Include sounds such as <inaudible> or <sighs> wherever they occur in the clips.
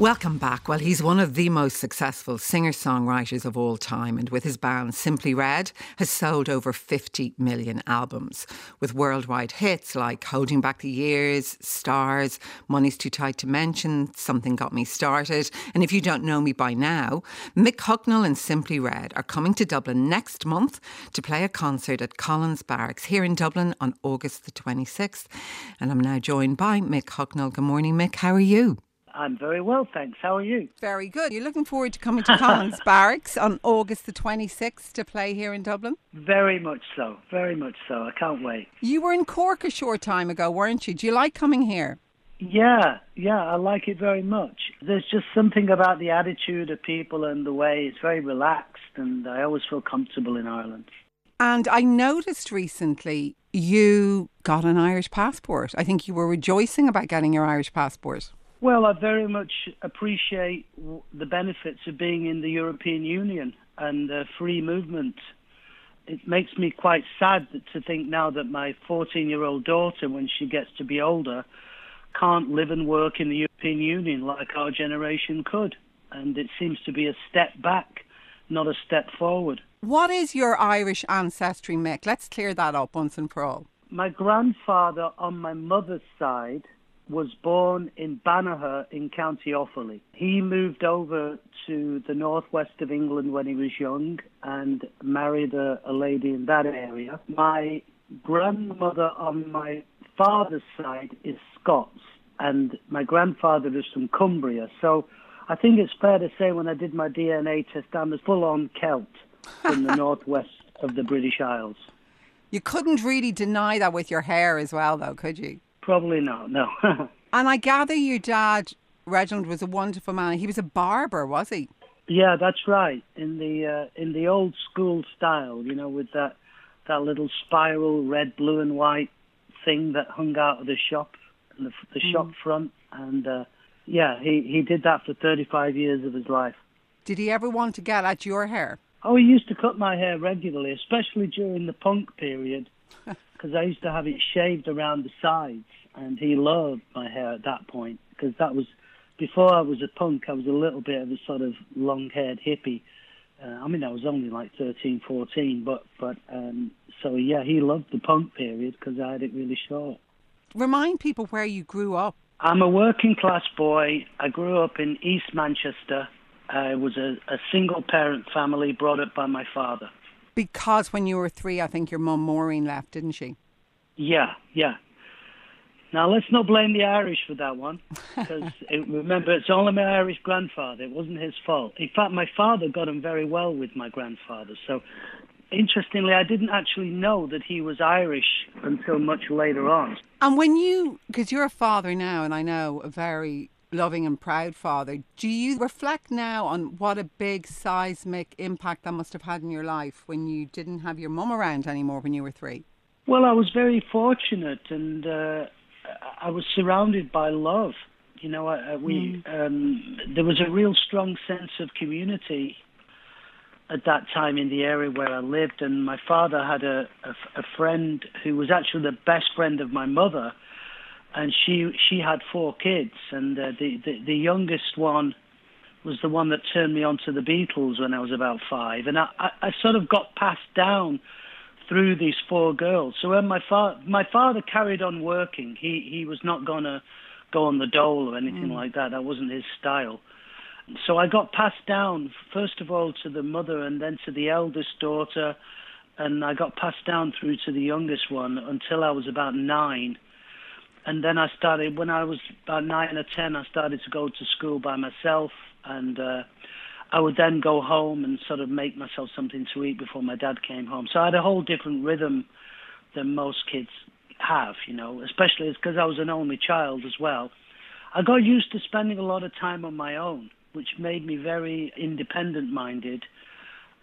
Welcome back. Well, he's one of the most successful singer songwriters of all time, and with his band Simply Red, has sold over 50 million albums, with worldwide hits like Holding Back the Years, Stars, Money's Too Tight to Mention, Something Got Me Started. And if you don't know me by now, Mick Hucknall and Simply Red are coming to Dublin next month to play a concert at Collins Barracks here in Dublin on August the 26th. And I'm now joined by Mick Hucknall. Good morning, Mick. How are you? I'm very well, thanks. How are you? Very good. You're looking forward to coming to Collins <laughs> Barracks on August the 26th to play here in Dublin? Very much so. Very much so. I can't wait. You were in Cork a short time ago, weren't you? Do you like coming here? Yeah, yeah, I like it very much. There's just something about the attitude of people and the way it's very relaxed, and I always feel comfortable in Ireland. And I noticed recently you got an Irish passport. I think you were rejoicing about getting your Irish passport. Well, I very much appreciate the benefits of being in the European Union and uh, free movement. It makes me quite sad to think now that my 14 year old daughter, when she gets to be older, can't live and work in the European Union like our generation could. And it seems to be a step back, not a step forward. What is your Irish ancestry, Mick? Let's clear that up once and for all. My grandfather on my mother's side was born in Banagher in County Offaly. He moved over to the northwest of England when he was young and married a, a lady in that area. My grandmother on my father's side is Scots, and my grandfather is from Cumbria. So I think it's fair to say when I did my DNA test, I'm a full on Celt from the <laughs> northwest of the British Isles. You couldn't really deny that with your hair as well, though, could you? Probably not, no. <laughs> and I gather your dad, Reginald, was a wonderful man. He was a barber, was he? Yeah, that's right. In the uh, in the old school style, you know, with that that little spiral red, blue, and white thing that hung out of the shop, the, the mm. shop front, and uh, yeah, he he did that for 35 years of his life. Did he ever want to get at your hair? Oh, he used to cut my hair regularly, especially during the punk period <laughs> because I used to have it shaved around the sides, and he loved my hair at that point because that was before I was a punk. I was a little bit of a sort of long-haired hippie. Uh, I mean, I was only like 13, 14, but but um, so yeah, he loved the punk period because I had it really short. Remind people where you grew up. I'm a working class boy. I grew up in East Manchester. I was a, a single parent family brought up by my father. Because when you were three, I think your mum Maureen left, didn't she? Yeah, yeah. Now let's not blame the Irish for that one, because <laughs> remember it's only my Irish grandfather. It wasn't his fault. In fact, my father got on very well with my grandfather. So, interestingly, I didn't actually know that he was Irish until much later on. And when you, because you're a father now, and I know a very loving and proud father. Do you reflect now on what a big seismic impact that must have had in your life when you didn't have your mum around anymore when you were three? Well, I was very fortunate, and uh, I was surrounded by love. You know, I, we mm. um, there was a real strong sense of community at that time in the area where I lived, and my father had a, a, a friend who was actually the best friend of my mother and she she had four kids, and uh, the, the the youngest one was the one that turned me on to the Beatles when I was about five, and I, I, I sort of got passed down through these four girls. So when my father my father carried on working, he he was not gonna go on the dole or anything mm. like that. That wasn't his style. So I got passed down first of all to the mother, and then to the eldest daughter, and I got passed down through to the youngest one until I was about nine and then I started when I was about nine or ten. I started to go to school by myself, and uh, I would then go home and sort of make myself something to eat before my dad came home. So I had a whole different rhythm than most kids have, you know, especially because I was an only child as well. I got used to spending a lot of time on my own, which made me very independent minded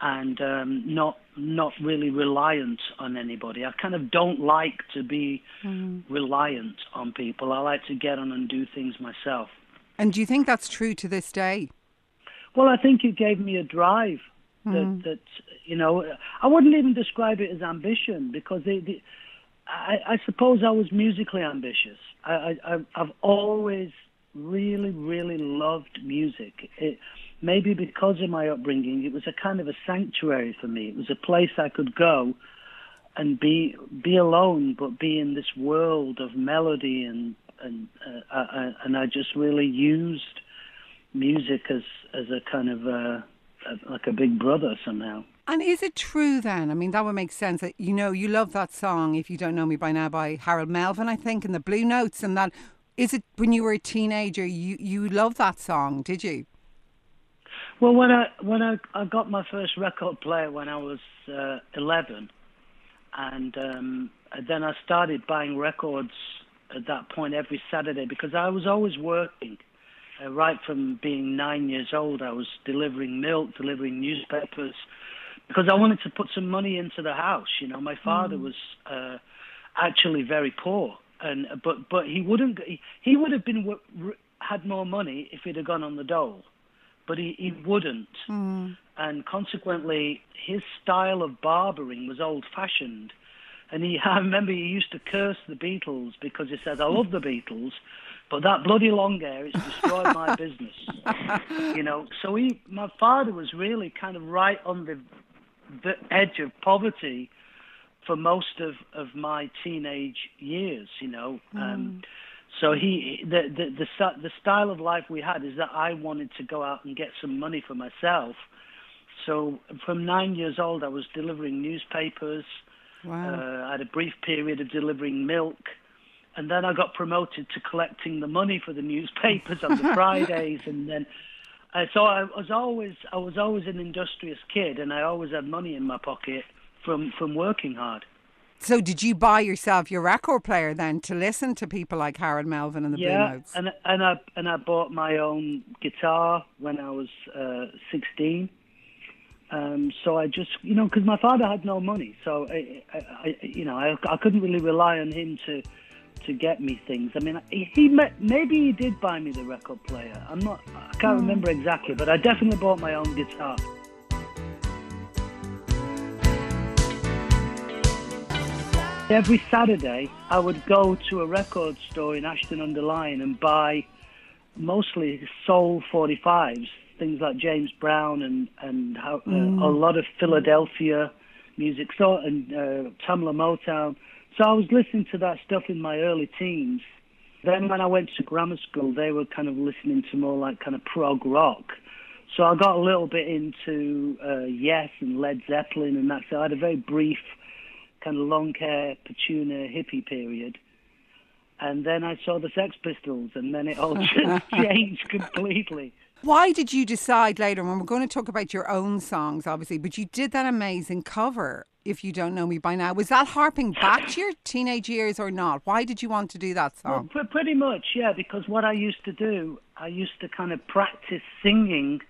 and um, not not really reliant on anybody. I kind of don't like to be mm. reliant on people. I like to get on and do things myself. And do you think that's true to this day? Well, I think it gave me a drive that, mm. that you know, I wouldn't even describe it as ambition because they, they, I, I suppose I was musically ambitious. I, I, I've always really, really loved music. It, maybe because of my upbringing, it was a kind of a sanctuary for me. It was a place I could go and be be alone, but be in this world of melody and and uh, uh, and I just really used music as as a kind of uh, like a big brother somehow. And is it true then? I mean, that would make sense that you know you love that song. If you don't know me by now, by Harold Melvin, I think, and the Blue Notes, and that is it. When you were a teenager, you you loved that song, did you? Well, when I when I, I got my first record player when I was uh, eleven, and um, then I started buying records at that point every Saturday because I was always working. Uh, right from being nine years old, I was delivering milk, delivering newspapers, because I wanted to put some money into the house. You know, my father mm. was uh, actually very poor, and but but he wouldn't. He, he would have been had more money if he'd have gone on the dole, but he he wouldn't. Mm. And consequently, his style of barbering was old-fashioned. And he, <laughs> I remember he used to curse the Beatles because he said, "I love the Beatles, but that bloody long hair, it's destroyed my <laughs> business. You know, so he, my father was really kind of right on the, the edge of poverty for most of, of my teenage years, you know. Mm. Um, so he, the, the, the, the style of life we had is that I wanted to go out and get some money for myself. So from nine years old, I was delivering newspapers. Wow. Uh, I had a brief period of delivering milk and then I got promoted to collecting the money for the newspapers on the <laughs> Fridays, and then uh, so I was always I was always an industrious kid, and I always had money in my pocket from from working hard. So did you buy yourself your record player then to listen to people like Harold Melvin and the yeah, Blue Notes? and and I and I bought my own guitar when I was uh, sixteen. Um, so I just, you know, because my father had no money, so I, I, I you know, I, I couldn't really rely on him to to get me things. I mean, he, he maybe he did buy me the record player. I'm not, I can't mm. remember exactly, but I definitely bought my own guitar. Every Saturday, I would go to a record store in Ashton under Lyne and buy mostly soul 45s, things like James Brown and and how, mm. uh, a lot of Philadelphia music, so and uh, Tamla Motown. So I was listening to that stuff in my early teens. Then when I went to grammar school, they were kind of listening to more like kind of prog rock. So I got a little bit into uh, Yes and Led Zeppelin and that. So I had a very brief kind of long hair, patuna hippie period. And then I saw the Sex Pistols, and then it all <laughs> just changed completely. Why did you decide later, when we're going to talk about your own songs, obviously, but you did that amazing cover, If You Don't Know Me By Now. Was that harping back to your teenage years or not? Why did you want to do that song? Well, pretty much, yeah, because what I used to do, I used to kind of practice singing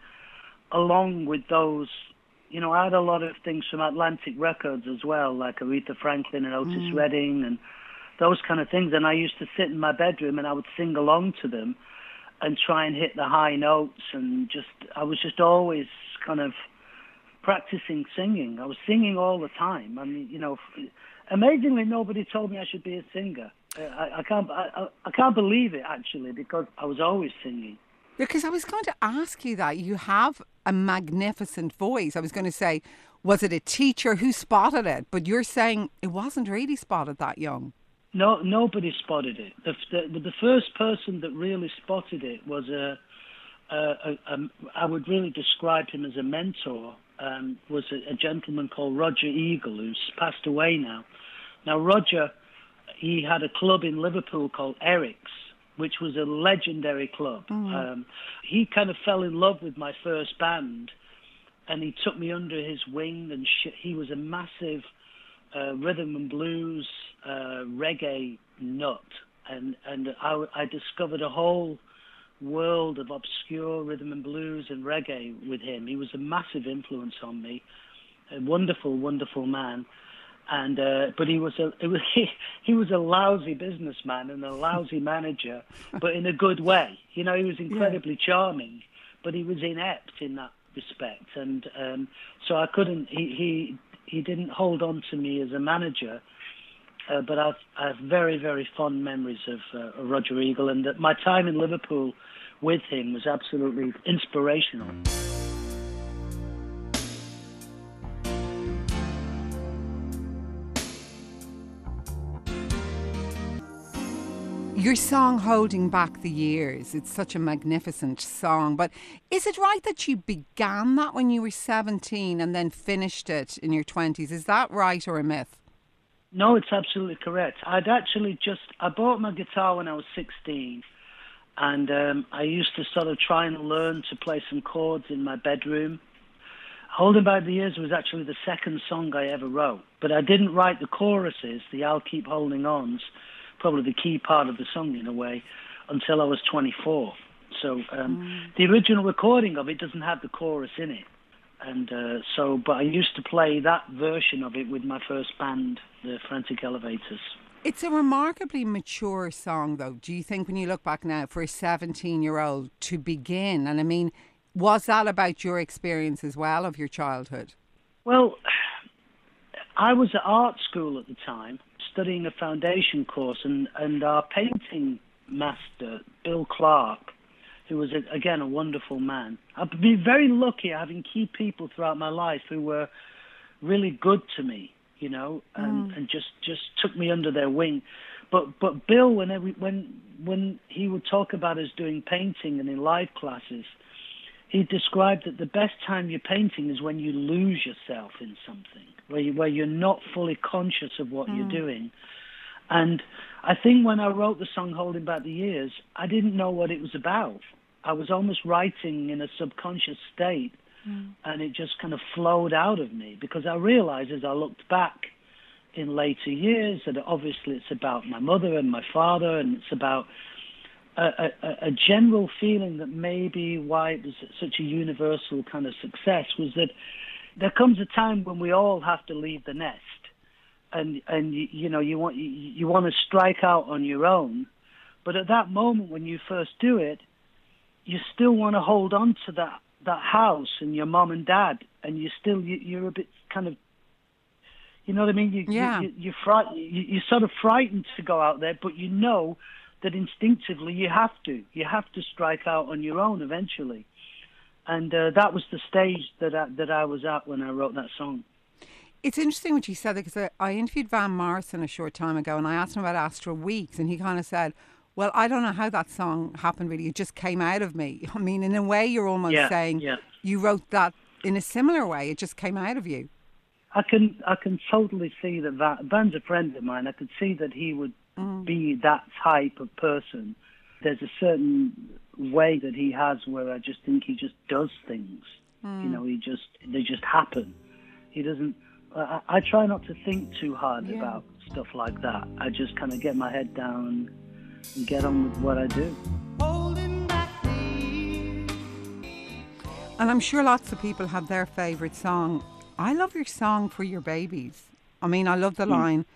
along with those. You know, I had a lot of things from Atlantic Records as well, like Aretha Franklin and Otis mm. Redding and those kind of things. And I used to sit in my bedroom and I would sing along to them and try and hit the high notes and just I was just always kind of practicing singing. I was singing all the time. I mean, you know, amazingly nobody told me I should be a singer. I, I can't I, I can't believe it actually because I was always singing. Because I was going to ask you that you have a magnificent voice. I was going to say, was it a teacher who spotted it? But you're saying it wasn't really spotted that young. No, nobody spotted it. The, the, the first person that really spotted it was a, a, a, a I would really describe him as a mentor. Um, was a, a gentleman called Roger Eagle, who's passed away now. Now Roger, he had a club in Liverpool called Eric's, which was a legendary club. Mm. Um, he kind of fell in love with my first band, and he took me under his wing, and sh- he was a massive uh, rhythm and blues, uh, reggae nut, and and I, I discovered a whole world of obscure rhythm and blues and reggae with him. He was a massive influence on me, a wonderful, wonderful man. And uh, but he was a it was, <laughs> he, he was a lousy businessman and a lousy manager, <laughs> but in a good way. You know, he was incredibly yeah. charming, but he was inept in that respect. And um, so I couldn't. He, he he didn't hold on to me as a manager, uh, but I've, I have very, very fond memories of uh, Roger Eagle, and that my time in Liverpool with him was absolutely inspirational. Your song Holding Back the Years, it's such a magnificent song. But is it right that you began that when you were 17 and then finished it in your 20s? Is that right or a myth? No, it's absolutely correct. I'd actually just, I bought my guitar when I was 16 and um, I used to sort of try and learn to play some chords in my bedroom. Holding Back the Years was actually the second song I ever wrote, but I didn't write the choruses, the I'll Keep Holding Ons probably the key part of the song in a way, until I was 24. So um, mm. the original recording of it doesn't have the chorus in it. And uh, so, but I used to play that version of it with my first band, the Frantic Elevators. It's a remarkably mature song, though. Do you think, when you look back now, for a 17 year old to begin? And I mean, was that about your experience as well of your childhood? Well, <sighs> I was at art school at the time, studying a foundation course, and, and our painting master, Bill Clark, who was, a, again, a wonderful man. I've been very lucky having key people throughout my life who were really good to me, you know, and, mm. and just, just took me under their wing. But but Bill, whenever when when he would talk about us doing painting and in live classes, he described that the best time you're painting is when you lose yourself in something where you, where you're not fully conscious of what mm. you're doing. And I think when I wrote the song "Holding Back the Years," I didn't know what it was about. I was almost writing in a subconscious state, mm. and it just kind of flowed out of me because I realized as I looked back in later years that obviously it's about my mother and my father, and it's about a, a, a, general feeling that maybe why it was such a universal kind of success was that there comes a time when we all have to leave the nest, and and you, you know you want you, you want to strike out on your own, but at that moment when you first do it, you still want to hold on to that that house and your mom and dad, and you still you, you're a bit kind of you know what I mean? You, yeah. you, you, fright, you, you're sort of frightened to go out there, but you know that instinctively you have to. You have to strike out on your own eventually and uh, that was the stage that I, that I was at when I wrote that song. It's interesting what you said because I interviewed Van Morrison a short time ago, and I asked him about Astral Weeks, and he kind of said, "Well, I don't know how that song happened. Really, it just came out of me. <laughs> I mean, in a way, you're almost yeah, saying yeah. you wrote that in a similar way. It just came out of you." I can I can totally see that Van, Van's a friend of mine. I could see that he would mm. be that type of person. There's a certain way that he has where I just think he just does things. Mm. You know, he just they just happen. He doesn't. I, I try not to think too hard yeah. about stuff like that. I just kind of get my head down and get on with what I do. And I'm sure lots of people have their favourite song. I love your song for your babies. I mean, I love the mm. line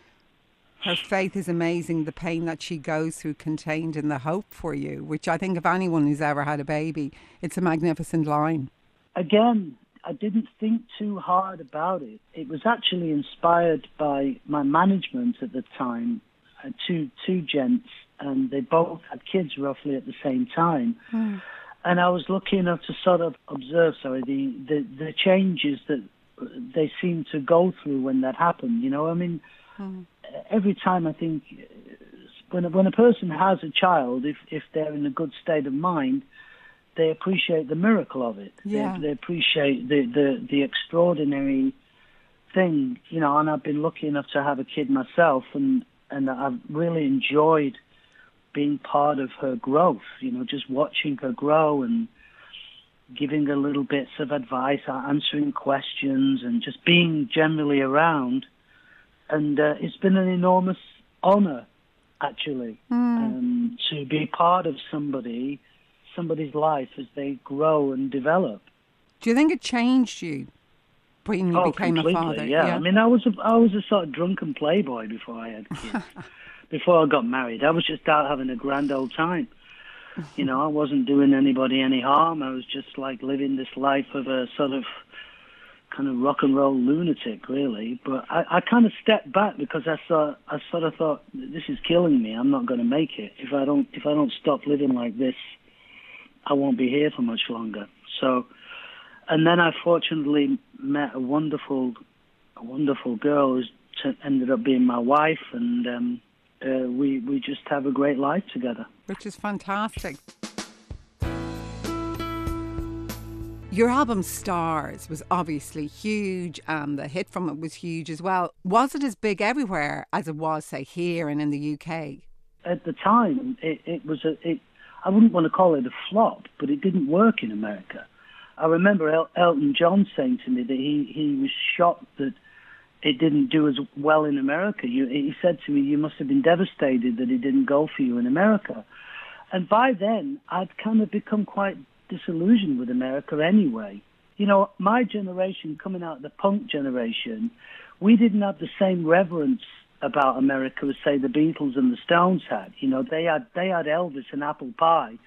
her faith is amazing. The pain that she goes through contained in the hope for you, which I think of anyone who's ever had a baby, it's a magnificent line. Again, I didn't think too hard about it. It was actually inspired by my management at the time, uh, two two gents, and they both had kids roughly at the same time. Mm. And I was lucky enough to sort of observe, sorry, the, the, the changes that they seemed to go through when that happened. You know, I mean, mm every time I think when when a person has a child, if if they're in a good state of mind, they appreciate the miracle of it. Yeah. They, they appreciate the, the the extraordinary thing, you know. And I've been lucky enough to have a kid myself, and and I've really enjoyed being part of her growth. You know, just watching her grow and giving her little bits of advice, answering questions, and just being generally around and uh, it's been an enormous honour, actually, mm. um, to be part of somebody, somebody's life as they grow and develop. Do you think it changed you when you oh, became a father? Yeah. yeah. I mean, I was a, I was a sort of drunken playboy before I had kids. <laughs> before I got married, I was just out having a grand old time. You know, I wasn't doing anybody any harm. I was just like living this life of a sort of kind of rock and roll lunatic, really. But I, I kind of stepped back because I thought I sort of thought this is killing me. I'm not going to make it if I don't if I don't stop living like this. I won't be here for much longer. So, and then I fortunately met a wonderful, a wonderful girl who ended up being my wife, and um, uh, we we just have a great life together. Which is fantastic. Your album Stars was obviously huge and the hit from it was huge as well. Was it as big everywhere as it was, say, here and in the UK? At the time, it, it was a, it, I wouldn't want to call it a flop, but it didn't work in America. I remember El- Elton John saying to me that he, he was shocked that it didn't do as well in America. You, he said to me, you must have been devastated that it didn't go for you in America. And by then, I'd kind of become quite disillusioned with America anyway. You know, my generation, coming out of the punk generation, we didn't have the same reverence about America as say the Beatles and the Stones had. You know, they had they had Elvis and apple pie.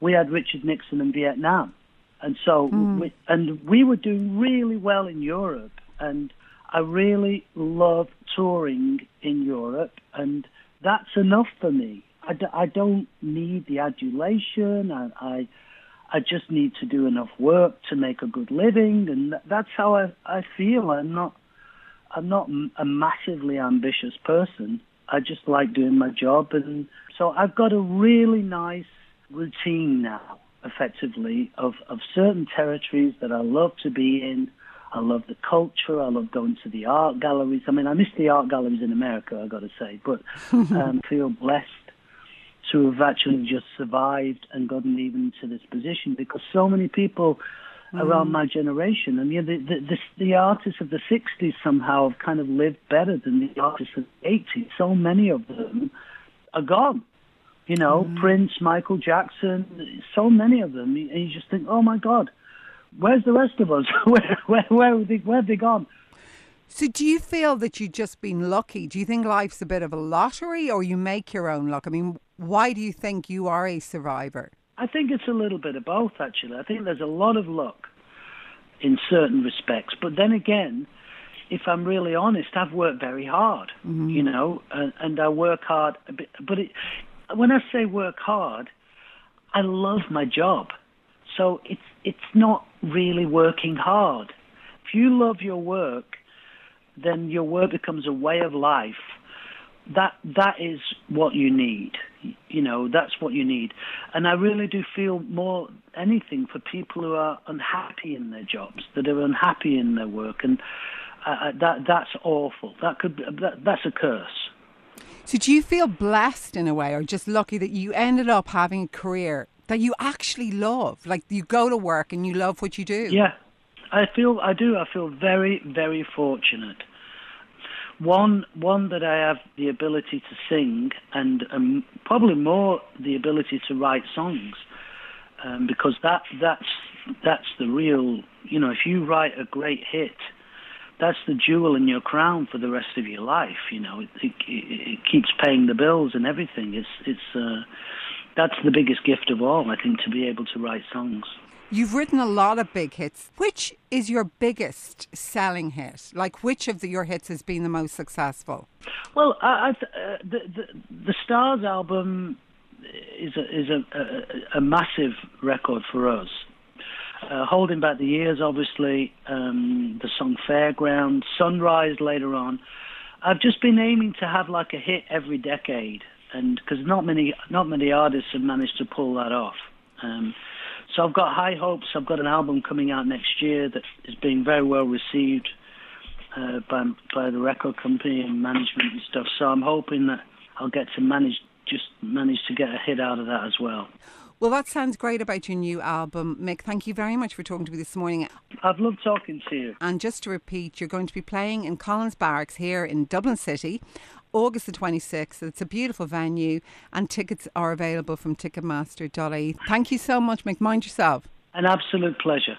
We had Richard Nixon and Vietnam. And so mm. we, and we were doing really well in Europe and I really love touring in Europe and that's enough for me. I d- I don't need the adulation. I, I I just need to do enough work to make a good living, and that's how I, I feel. I'm not I'm not a massively ambitious person. I just like doing my job, and so I've got a really nice routine now, effectively, of of certain territories that I love to be in. I love the culture. I love going to the art galleries. I mean, I miss the art galleries in America, I got to say, but <laughs> um, feel blessed to have actually just survived and gotten even to this position because so many people mm. around my generation, I mean, the, the, the, the artists of the 60s somehow have kind of lived better than the artists of the 80s. So many of them are gone. You know, mm. Prince, Michael Jackson, so many of them. And you just think, oh my God, where's the rest of us? <laughs> where, where, where, have they, where have they gone? So, do you feel that you've just been lucky? Do you think life's a bit of a lottery, or you make your own luck? I mean, why do you think you are a survivor? I think it's a little bit of both, actually. I think there's a lot of luck in certain respects, but then again, if I'm really honest, I've worked very hard, mm-hmm. you know, and, and, I work hard. Bit, but it, when I say work hard, I love my job, so it's it's not really working hard. If you love your work, then your work becomes a way of life. That that is what you need. You know, that's what you need. And I really do feel more anything for people who are unhappy in their jobs, that are unhappy in their work, and uh, uh that that's awful. That could that, that's a curse. So, do you feel blessed in a way, or just lucky that you ended up having a career that you actually love? Like you go to work and you love what you do. Yeah, I feel I do. I feel very, very fortunate. One, one that I have the ability to sing, and um, probably more the ability to write songs, um, because that that's that's the real. You know, if you write a great hit, that's the jewel in your crown for the rest of your life. You know, it, it, it keeps paying the bills and everything. It's it's uh, that's the biggest gift of all, I think, to be able to write songs. You've written a lot of big hits. Which is your biggest selling hit? Like, which of the, your hits has been the most successful? Well, uh, the, the, the Stars album is a, is a, a, a massive record for us. Uh, Holding Back the Years, obviously, um, the song Fairground, Sunrise later on. I've just been aiming to have like a hit every decade, and because not many not many artists have managed to pull that off. Um, so I've got high hopes. I've got an album coming out next year that is being very well received uh, by by the record company and management and stuff. So I'm hoping that I'll get to manage just manage to get a hit out of that as well. Well, that sounds great about your new album, Mick. Thank you very much for talking to me this morning. I've loved talking to you. And just to repeat, you're going to be playing in Collins Barracks here in Dublin City August the 26th. It's a beautiful venue and tickets are available from ticketmaster.ie. Thank you so much, Mick. Mind yourself. An absolute pleasure.